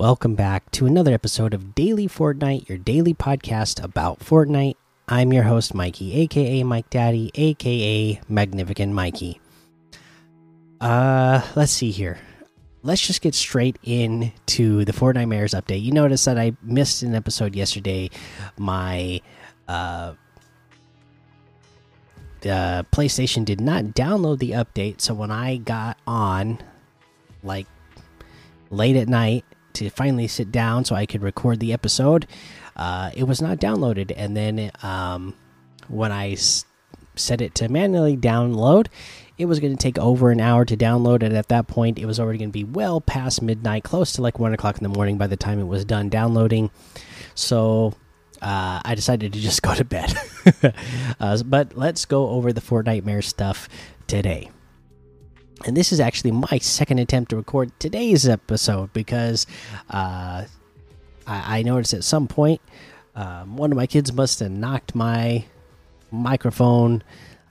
Welcome back to another episode of Daily Fortnite, your daily podcast about Fortnite. I'm your host, Mikey, aka Mike Daddy, aka Magnificent Mikey. Uh, let's see here. Let's just get straight into the Fortnitemares update. You notice that I missed an episode yesterday. My uh, the PlayStation did not download the update, so when I got on, like late at night, to finally sit down so I could record the episode. Uh, it was not downloaded, and then um, when I set it to manually download, it was going to take over an hour to download, and at that point, it was already going to be well past midnight, close to like one o'clock in the morning by the time it was done downloading. So uh, I decided to just go to bed. uh, but let's go over the Fortnitemare stuff today and this is actually my second attempt to record today's episode because uh, I, I, noticed at some point um, one of my kids must have knocked my microphone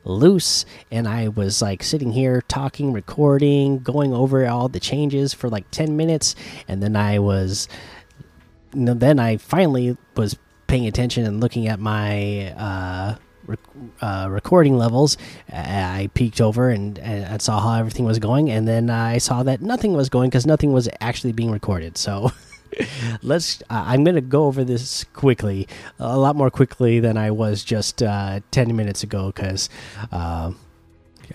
loose and i was like sitting here talking recording going over all the changes for like 10 minutes and then i was you know, then i finally was paying attention and looking at my uh, uh, recording levels, I peeked over and, and saw how everything was going, and then I saw that nothing was going because nothing was actually being recorded. So let's. Uh, I'm going to go over this quickly, a lot more quickly than I was just uh, ten minutes ago, because uh,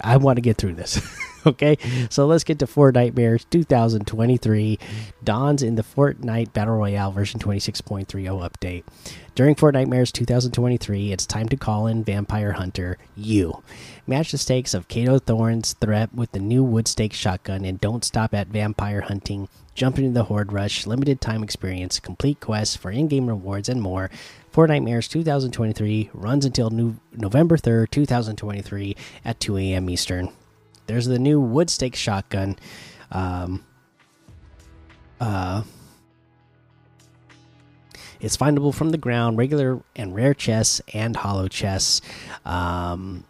I want to get through this. okay, so let's get to Fortnite 2023 Dawns in the Fortnite Battle Royale version 26.30 update. During Fortnite 2023, it's time to call in Vampire Hunter you. Match the stakes of Kado Thorne's threat with the new wood stake shotgun and don't stop at vampire hunting. Jump into the Horde Rush, limited time experience, complete quests for in game rewards, and more. Fortnite 2023 runs until November 3rd, 2023 at 2 a.m. Eastern. There's the new wood stake shotgun. Um, uh, it's findable from the ground, regular and rare chests, and hollow chests. Um,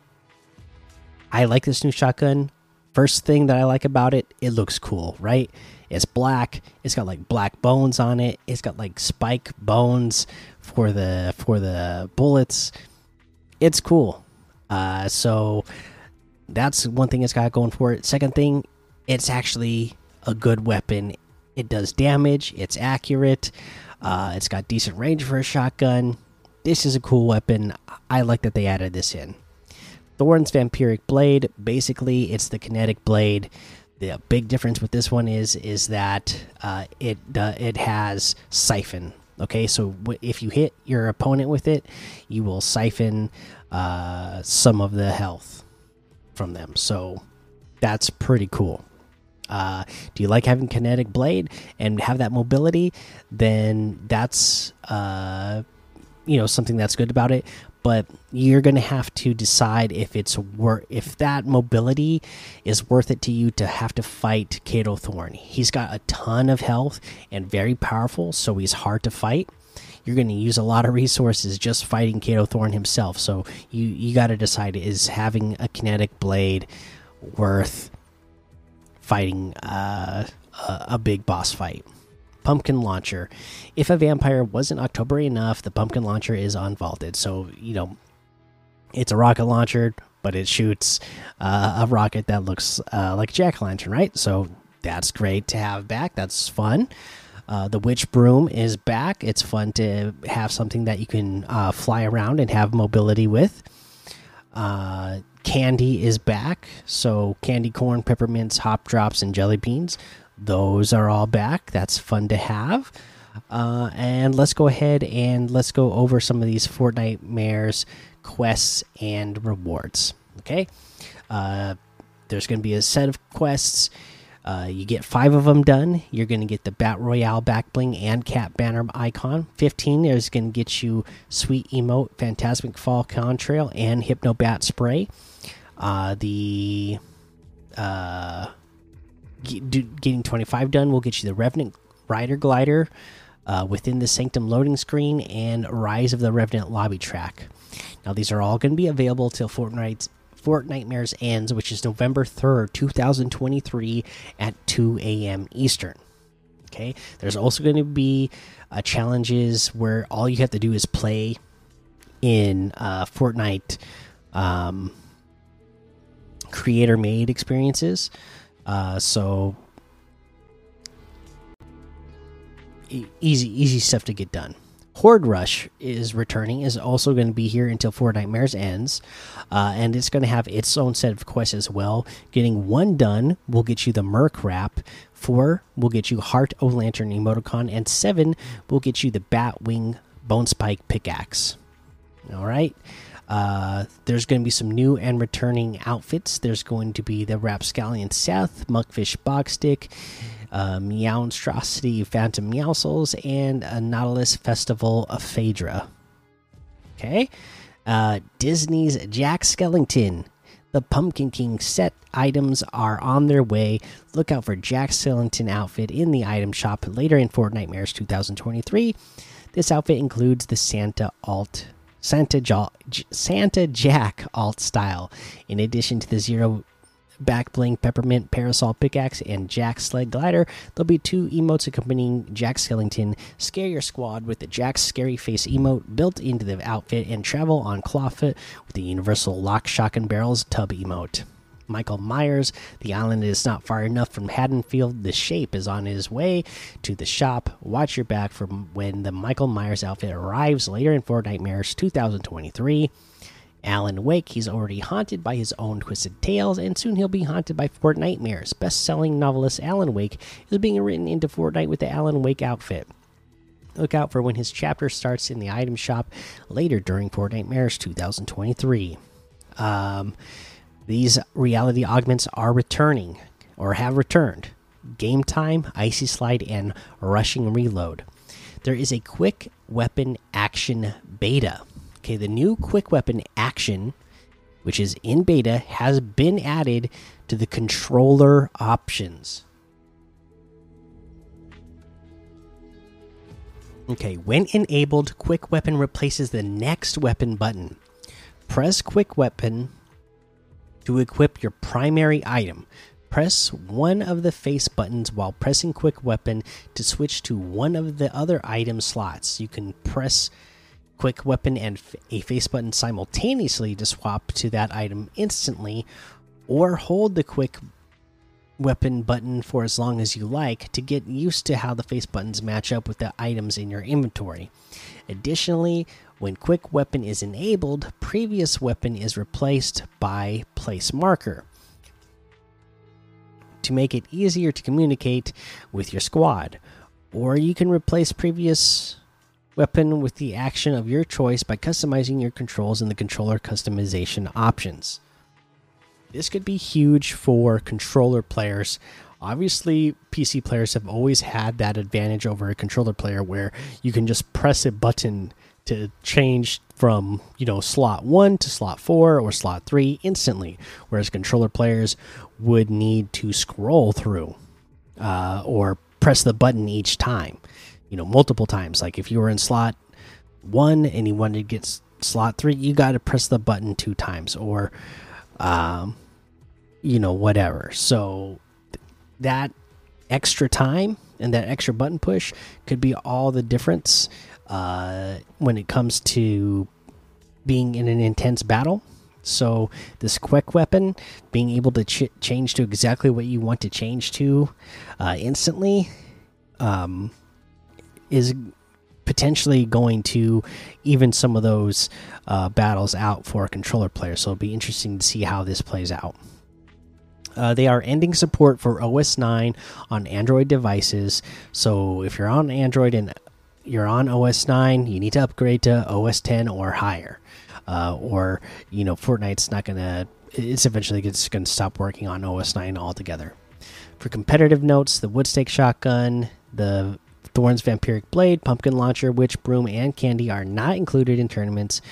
I like this new shotgun. First thing that I like about it, it looks cool, right? It's black. It's got like black bones on it. It's got like spike bones for the for the bullets. It's cool. Uh, so that's one thing it's got going for it. Second thing, it's actually a good weapon. It does damage. It's accurate. Uh, it's got decent range for a shotgun. This is a cool weapon. I like that they added this in. Thorne's Vampiric Blade. Basically, it's the kinetic blade. The big difference with this one is is that uh, it uh, it has siphon. Okay, so if you hit your opponent with it, you will siphon uh, some of the health from them. So that's pretty cool. Uh, do you like having kinetic blade and have that mobility? Then that's uh, you know something that's good about it. But you're to have to decide if it's worth if that mobility is worth it to you to have to fight Kado Thorne. He's got a ton of health and very powerful, so he's hard to fight you're going to use a lot of resources just fighting Kado Thorne himself. So you you got to decide is having a kinetic blade worth fighting uh, a, big boss fight. Pumpkin launcher. If a vampire wasn't October enough, the pumpkin launcher is unvaulted. So you know it's a rocket launcher, but it shoots uh, a rocket that looks uh, like a jack lantern, right? So that's great to have back. That's fun. Uh, the witch broom is back. It's fun to have something that you can uh, fly around and have mobility with. Uh, candy is back. So candy corn, peppermints, hop drops, and jelly beans. Those are all back. That's fun to have. Uh, and let's go ahead and let's go over some of these Fortnite Mares quests and rewards. Okay. Uh, there's going to be a set of quests uh, you get five of them done. You're going to get the Bat Royale back bling and cat banner icon. 15 is going to get you Sweet Emote, Phantasmic Fall Contrail, and Hypno Bat Spray. Uh, the uh, getting 25 done will get you the Revenant Rider Glider uh, within the Sanctum loading screen and Rise of the Revenant lobby track. Now, these are all going to be available till Fortnite's Fortnitemares ends, which is November 3rd, 2023 at 2 a.m. Eastern. Okay, there's also going to be uh, challenges where all you have to do is play in uh, Fortnite um, creator made experiences. Uh, so easy, easy stuff to get done. Horde Rush is returning, is also going to be here until Fortnitemares ends, uh, and it's going to have its own set of quests as well. Getting one done will get you the Merc Wrap, four will get you Heart of Lantern emoticon, and seven will get you the Batwing Bone Spike pickaxe. All right. Uh, there's going to be some new and returning outfits. There's going to be the Rapscallion Seth, Muckfish Bogstick, uh, Meowstrosity Phantom Meowscles, and a Nautilus Festival of Phaedra. Okay. Uh, Disney's Jack Skellington. The Pumpkin King set items are on their way. Look out for Jack Skellington outfit in the item shop later in Fortnitemares 2023. This outfit includes the Santa alt Santa, Santa Jack alt style, in addition to the zero back bling peppermint parasol pickaxe and Jack sled glider. There'll be two emotes accompanying Jack Skellington. Scare your squad with the Jack scary face emote built into the outfit and travel on clawfoot with the universal lock shock and barrels tub emote. Michael Myers. The island is not far enough from Haddonfield. The shape is on his way to the shop. Watch your back for when the Michael Myers outfit arrives later in Fortnitemares 2023. Alan Wake, he's already haunted by his own twisted tales, and soon he'll be haunted by Fortnitemares. Best selling novelist Alan Wake is being written into Fortnite with the Alan Wake outfit. Look out for when his chapter starts in the item shop later during Fortnitemares 2023. Um, these reality augments are returning or have returned. Game time, icy slide, and rushing reload. There is a quick weapon action beta. Okay, the new quick weapon action, which is in beta, has been added to the controller options. Okay, when enabled, quick weapon replaces the next weapon button. Press quick weapon to equip your primary item. Press one of the face buttons while pressing quick weapon to switch to one of the other item slots. You can press quick weapon and a face button simultaneously to swap to that item instantly, or hold the quick weapon button for as long as you like to get used to how the face buttons match up with the items in your inventory. Additionally, when quick weapon is enabled, previous weapon is replaced by place marker to make it easier to communicate with your squad. Or you can replace previous weapon with the action of your choice by customizing your controls in the controller customization options. This could be huge for controller players. Obviously, PC players have always had that advantage over a controller player where you can just press a button to change from you know slot one to slot four or slot three instantly, whereas controller players would need to scroll through uh, or press the button each time, you know, multiple times. Like if you were in slot one and you wanted to get slot three, you got to press the button two times or, um, you know, whatever. So th that extra time and that extra button push could be all the difference uh, when it comes to being in an intense battle. So this quick weapon, being able to ch change to exactly what you want to change to uh, instantly, um, is potentially going to even some of those uh, battles out for a controller player. So it'll be interesting to see how this plays out. Uh, they are ending support for OS 9 on Android devices. So if you're on Android and you're on OS 9, you need to upgrade to OS 10 or higher. Uh, or, you know, Fortnite's not going to, it's eventually just going to stop working on OS 9 altogether. For competitive notes, the Woodstake Shotgun, the Thorne's Vampiric Blade, Pumpkin Launcher, Witch Broom, and Candy are not included in tournaments.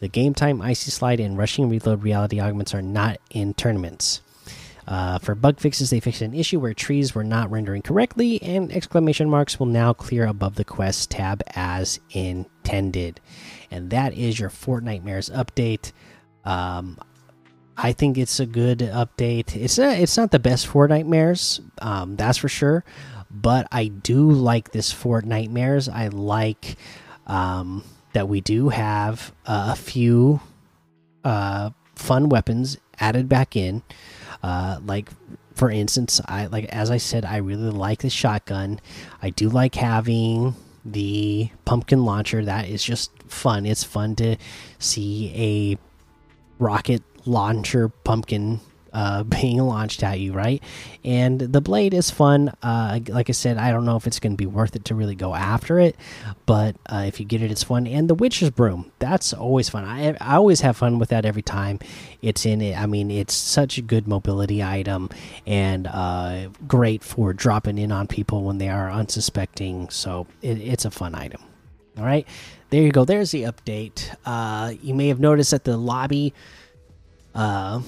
The Game Time, Icy Slide, and Rushing Reload reality augments are not in tournaments. Uh, for bug fixes, they fixed an issue where trees were not rendering correctly, and exclamation marks will now clear above the quest tab as intended. And that is your Fortnitemares update. Um, I think it's a good update. It's not, it's not the best Fortnitemares, um, that's for sure. But I do like this Fortnitemares. I like um, that we do have uh, a few uh, fun weapons added back in. Uh, like for instance, I like as I said, I really like the shotgun. I do like having the pumpkin launcher. That is just fun. It's fun to see a rocket launcher pumpkin uh, being launched at you, right? And the blade is fun. Uh, like I said, I don't know if it's going to be worth it to really go after it, but uh, if you get it, it's fun. And the witch's broom, that's always fun. I, I always have fun with that every time it's in it. I mean, it's such a good mobility item and uh, great for dropping in on people when they are unsuspecting. So it, it's a fun item. All right, there you go. There's the update. Uh, you may have noticed that the lobby uh,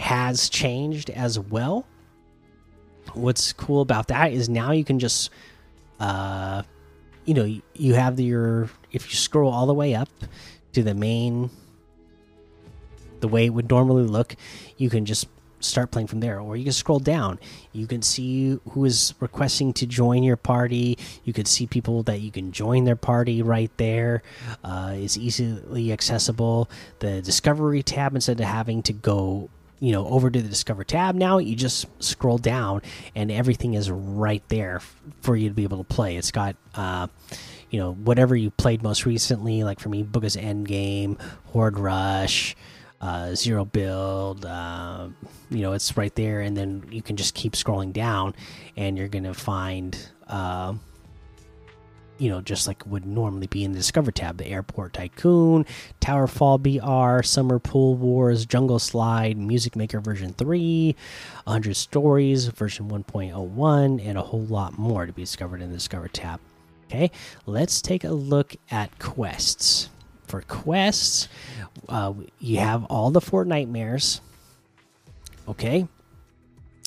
has changed as well. What's cool about that is now you can just, uh, you know, you have your if you scroll all the way up to the main, the way it would normally look, you can just start playing from there. Or you can scroll down. You can see who is requesting to join your party. You can see people that you can join their party right there. Uh, it's easily accessible. The discovery tab instead of having to go you know over to the discover tab now you just scroll down and everything is right there for you to be able to play it's got uh, you know whatever you played most recently like for me Bugha's Endgame horde rush uh, zero build. Uh, you know, it's right there, and then you can just keep scrolling down, and you're gonna find, uh, you know, just like would normally be in the Discover tab, the Airport Tycoon, Tower Fall BR, Summer Pool Wars, Jungle Slide, Music Maker version three, 100 Stories version 1.01, and a whole lot more to be discovered in the Discover tab. Okay, let's take a look at quests for quests. Uh, you have all the Fortnitemares. Okay,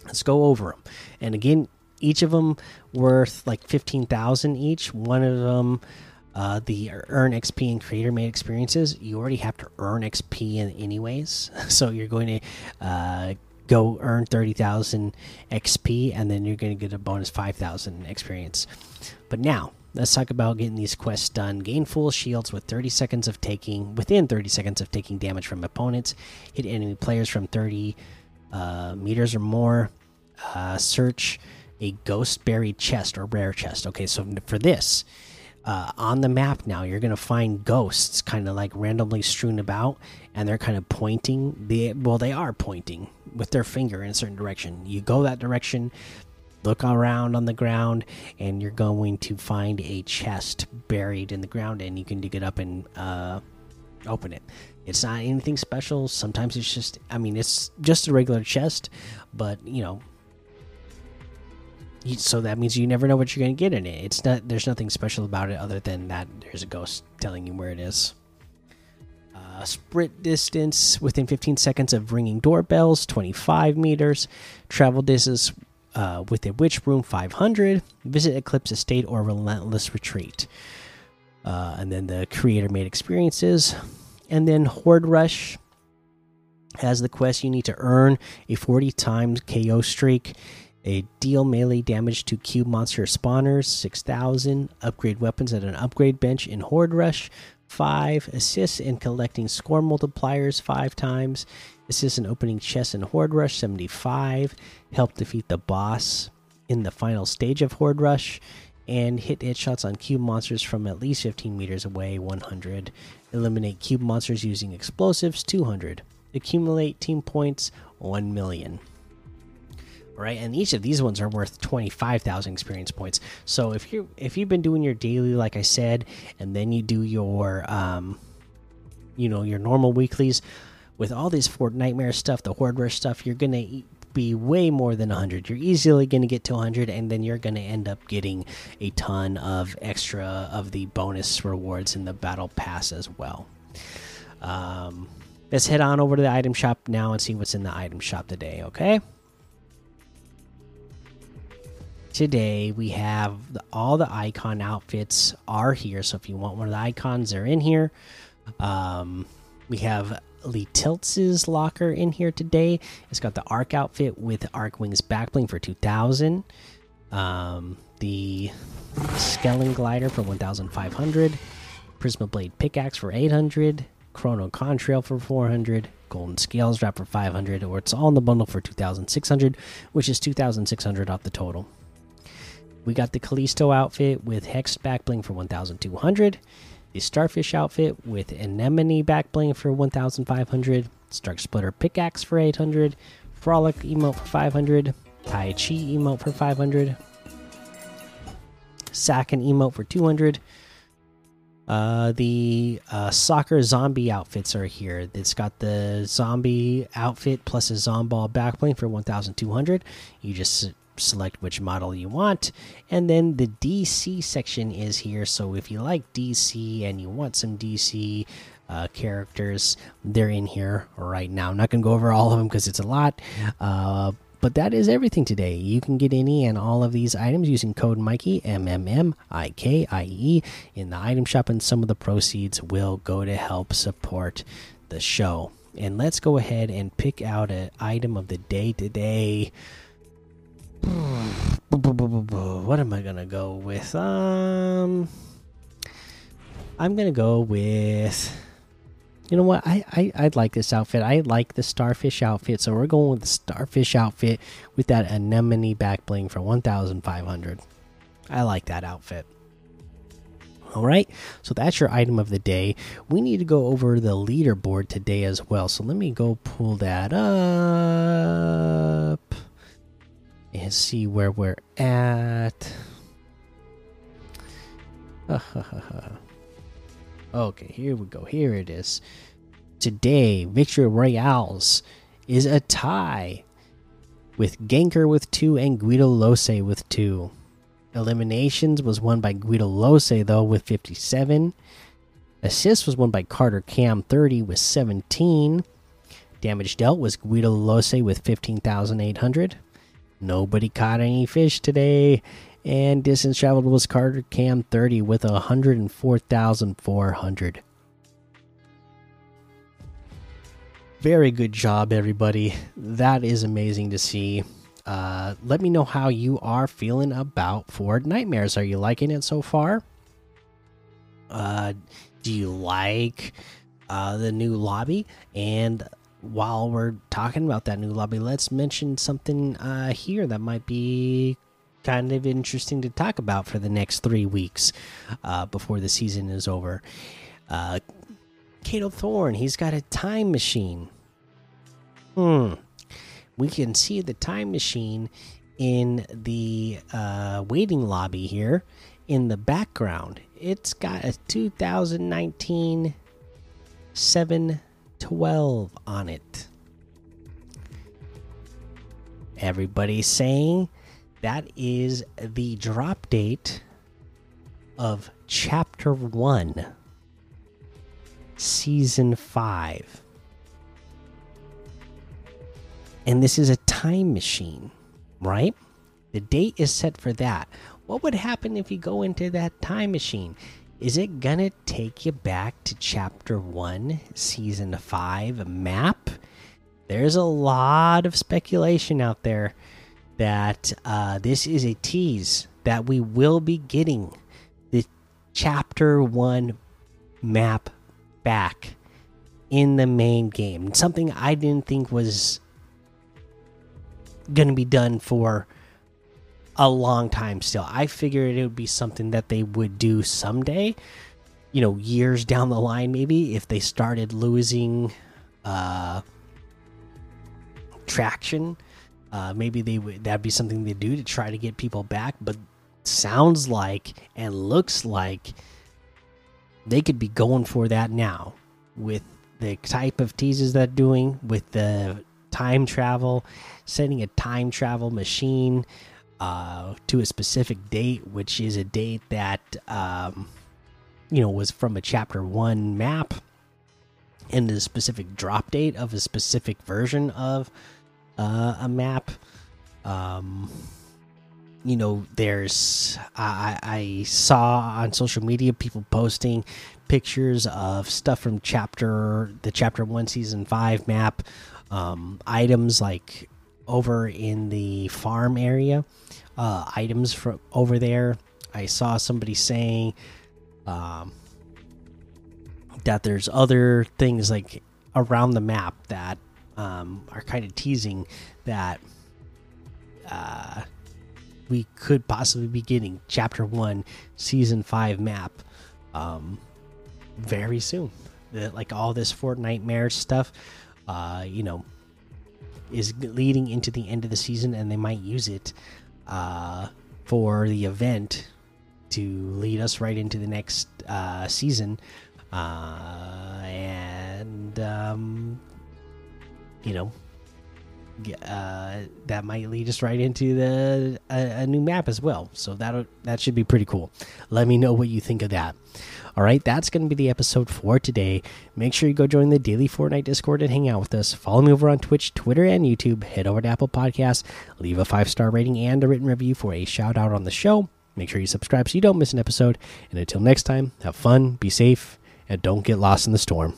let's go over them. And again, each of them worth like fifteen thousand each. One of them, uh, the earn XP and creator made experiences. You already have to earn XP in anyways, so you're going to. Uh, go earn 30,000 XP and then you're going to get a bonus 5,000 experience. But now, let's talk about getting these quests done. Gain full shields with 30 seconds of taking within 30 seconds of taking damage from opponents. Hit enemy players from 30 uh, meters or more. Uh, search a ghost buried chest or rare chest. Okay, so for this, uh, on the map now, you're gonna find ghosts kind of like randomly strewn about, and they're kind of pointing. The well, they are pointing with their finger in a certain direction. You go that direction, look around on the ground and you're going to find a chest buried in the ground and you can dig it up and uh, open it it's not anything special sometimes it's just i mean it's just a regular chest but you know so that means you never know what you're going to get in it. It's not there's nothing special about it other than that there's a ghost telling you where it is. Uh, sprint distance within 15 seconds of ringing doorbells 25 meters. Travel distance uh, with a Witch Broom 500, Visit Eclipse Estate or Relentless Retreat. Uh, and then the creator made experiences. And then Horde Rush has the quest you need to earn a 40 times KO streak, a deal melee damage to cube monster spawners 6000, upgrade weapons at an upgrade bench in Horde Rush, 5 assists in collecting score multipliers 5 times Assist in opening chests in Horde Rush 75. Help defeat the boss in the final stage of Horde Rush. And hit headshots on cube monsters from at least 15 meters away 100. Eliminate cube monsters using explosives 200. Accumulate team points 1 million. Right, and each of these ones are worth 25,000 experience points. So if you if you've been doing your daily like I said and then you do your um you know your normal weeklies, with all these this Nightmare stuff, the Horde Rush stuff, you're gonna be way more than 100. You're easily going to get to 100, and then you're going to end up getting a ton of extra of the bonus rewards in the Battle Pass as well. Um, let's head on over to the item shop now and see what's in the item shop today, okay? Today we have the, all the icon outfits are here. So if you want one of the icons, they're in here. Um, we have Lee Tiltz's locker in here today. It's got the Arc outfit with Arc Wings backbling for 2000. Um, the Skellen glider for 1500. Prisma Blade pickaxe for 800. Chrono Contrail for 400. Golden Scales wrap for 500. Or it's all in the bundle for 2600, which is 2600 off the total. We got the Callisto outfit with Hex backbling for 1200 the Starfish outfit with Anemone back bling for 1500, Stark Splitter pickaxe for 800, Frolic emote for 500, Tai Chi emote for 500, Sack and emote for 200. Uh, the uh, soccer zombie outfits are here. It's got the zombie outfit plus a zomball backbling for 1200. You just select which model you want and then the dc section is here so if you like dc and you want some dc uh, characters they're in here right now i'm not gonna go over all of them because it's a lot uh, but that is everything today. You can get any and all of these items using code Mikey M M M I K I E in the item shop, and some of the proceeds will go to help support the show. And let's go ahead and pick out an item of the day today. What am I gonna go with? Um, I'm gonna go with. You know what? I, I I like this outfit. I like the starfish outfit, so we're going with the starfish outfit with that anemone back bling for 1,500. I like that outfit. All right, so that's your item of the day. We need to go over the leaderboard today as well. So let me go pull that up and see where we're at. okay, here we go. Here it is. Today, Victory Royales is a tie with Ganker with two and Guido Lose with two. Eliminations was won by Guido Lose though with 57. Assist was won by Carter Cam 30 with 17. Damage dealt was Guido Lose with 15,800. Nobody caught any fish today. And distance traveled was Carter Cam 30 with 104,400. Very good job, everybody. That is amazing to see. Uh, let me know how you are feeling about Fortnitemares. Are you liking it so far? Uh, do you like uh, the new lobby? And while we're talking about that new lobby, let's mention something uh, here that might be kind of interesting to talk about for the next three weeks uh, before the season is over. Uh, Kado Thorne, he's got a time machine. Hmm. We can see the time machine in the uh, waiting lobby here in the background. It's got a 2019 7 12 on it. Everybody's saying that is the drop date of chapter 1 season 5 and this is a time machine right? The date is set for that. What would happen if you go into that time machine is it gonna take you back to chapter one, season five map? There's a lot of speculation out there that uh, this is a tease that we will be getting the chapter one map back in the main game. Something I didn't think was going to be done for a long time still. I figured it would be something that they would do someday, you know, years down the line, maybe if they started losing uh, traction. Uh, maybe they would that'd be something they do to try to get people back. But sounds like and looks like they could be going for that now with the type of teases that are doing with the time travel, setting a time travel machine uh, to a specific date, which is a date that um, you know was from a chapter one map, and the specific drop date of a specific version of uh, a map. Um, you know, there's I, I saw on social media people posting pictures of stuff from chapter the chapter one season five map, um, items like over in the farm area, uh, items from over there. I saw somebody saying um, that there's other things like around the map that um, are kind of teasing that uh, we could possibly be getting chapter one, season five map um, very soon. That like all this Fortnite Fortnitemares stuff, uh, you know, is leading into the end of the season, and they might use it uh, for the event to lead us right into the next uh, season. Uh, and um, you know, uh, that might lead us right into the a, a, new map as well. So that that should be pretty cool. Let me know what you think of that. All right, that's going to be the episode for today. Make sure you go join the daily Fortnite Discord and hang out with us. Follow me over on Twitch, Twitter, and YouTube. Head over to Apple Podcasts, leave a five star rating and a written review for a shout out on the show. Make sure you subscribe so you don't miss an episode. And until next time, have fun, be safe, and don't get lost in the storm.